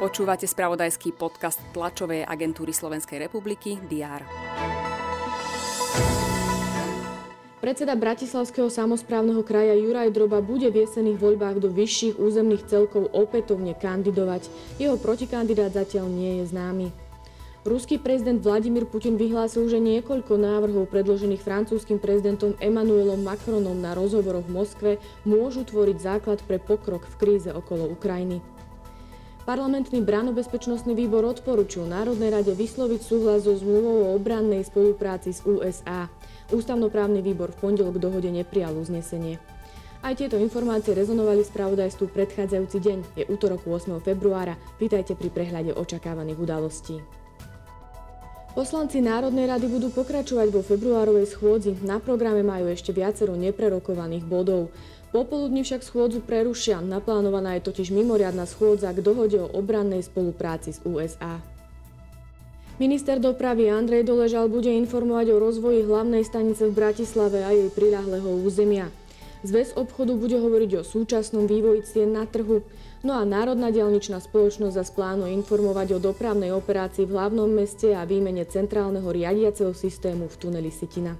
Počúvate spravodajský podcast tlačovej agentúry Slovenskej republiky DR. Predseda Bratislavského samozprávneho kraja Juraj Droba bude v jesených voľbách do vyšších územných celkov opätovne kandidovať. Jeho protikandidát zatiaľ nie je známy. Ruský prezident Vladimír Putin vyhlásil, že niekoľko návrhov predložených francúzským prezidentom Emmanuelom Macronom na rozhovoroch v Moskve môžu tvoriť základ pre pokrok v kríze okolo Ukrajiny. Parlamentný branobezpečnostný výbor odporúčil Národnej rade vysloviť súhlas so zmluvou o obrannej spolupráci s USA. Ústavnoprávny výbor v pondelok dohode neprijal uznesenie. Aj tieto informácie rezonovali v spravodajstvu predchádzajúci deň. Je útorok 8. februára. Vítajte pri prehľade očakávaných udalostí. Poslanci Národnej rady budú pokračovať vo februárovej schôdzi. Na programe majú ešte viacero neprerokovaných bodov. Popoludní však schôdzu prerušia. Naplánovaná je totiž mimoriadna schôdza k dohode o obrannej spolupráci s USA. Minister dopravy Andrej Doležal bude informovať o rozvoji hlavnej stanice v Bratislave a jej priľahlého územia. Zväz obchodu bude hovoriť o súčasnom vývoji cien na trhu, no a Národná dialničná spoločnosť zase plánuje informovať o dopravnej operácii v hlavnom meste a výmene centrálneho riadiaceho systému v tuneli Sitina.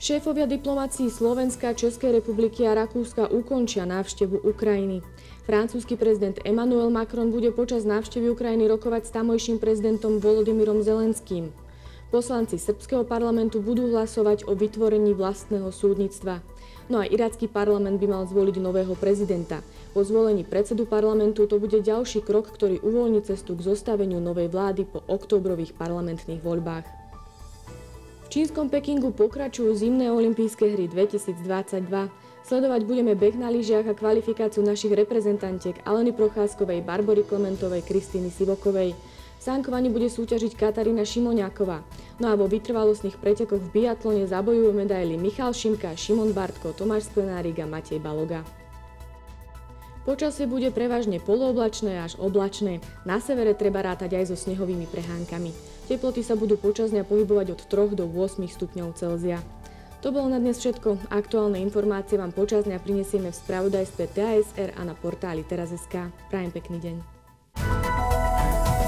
Šéfovia diplomácií Slovenska, Českej republiky a Rakúska ukončia návštevu Ukrajiny. Francúzsky prezident Emmanuel Macron bude počas návštevy Ukrajiny rokovať s tamojším prezidentom Volodymyrom Zelenským. Poslanci srbského parlamentu budú hlasovať o vytvorení vlastného súdnictva. No a iracký parlament by mal zvoliť nového prezidenta. Po zvolení predsedu parlamentu to bude ďalší krok, ktorý uvoľní cestu k zostaveniu novej vlády po oktobrových parlamentných voľbách čínskom Pekingu pokračujú zimné olympijské hry 2022. Sledovať budeme beh na lyžiach a kvalifikáciu našich reprezentantiek Aleny Procházkovej, Barbory Klementovej, Kristýny Sivokovej. V sánkovaní bude súťažiť Katarína Šimoniaková. No a vo vytrvalostných pretekoch v biatlone zabojujú medaily Michal Šimka, Šimon Bartko, Tomáš Sklenárik a Matej Baloga. Počasie bude prevažne polooblačné až oblačné. Na severe treba rátať aj so snehovými prehánkami. Teploty sa budú počas dňa pohybovať od 3 do 8 stupňov Celzia. To bolo na dnes všetko. Aktuálne informácie vám počas dňa prinesieme v spravodajstve TASR a na portáli teraz.sk. Prajem pekný deň.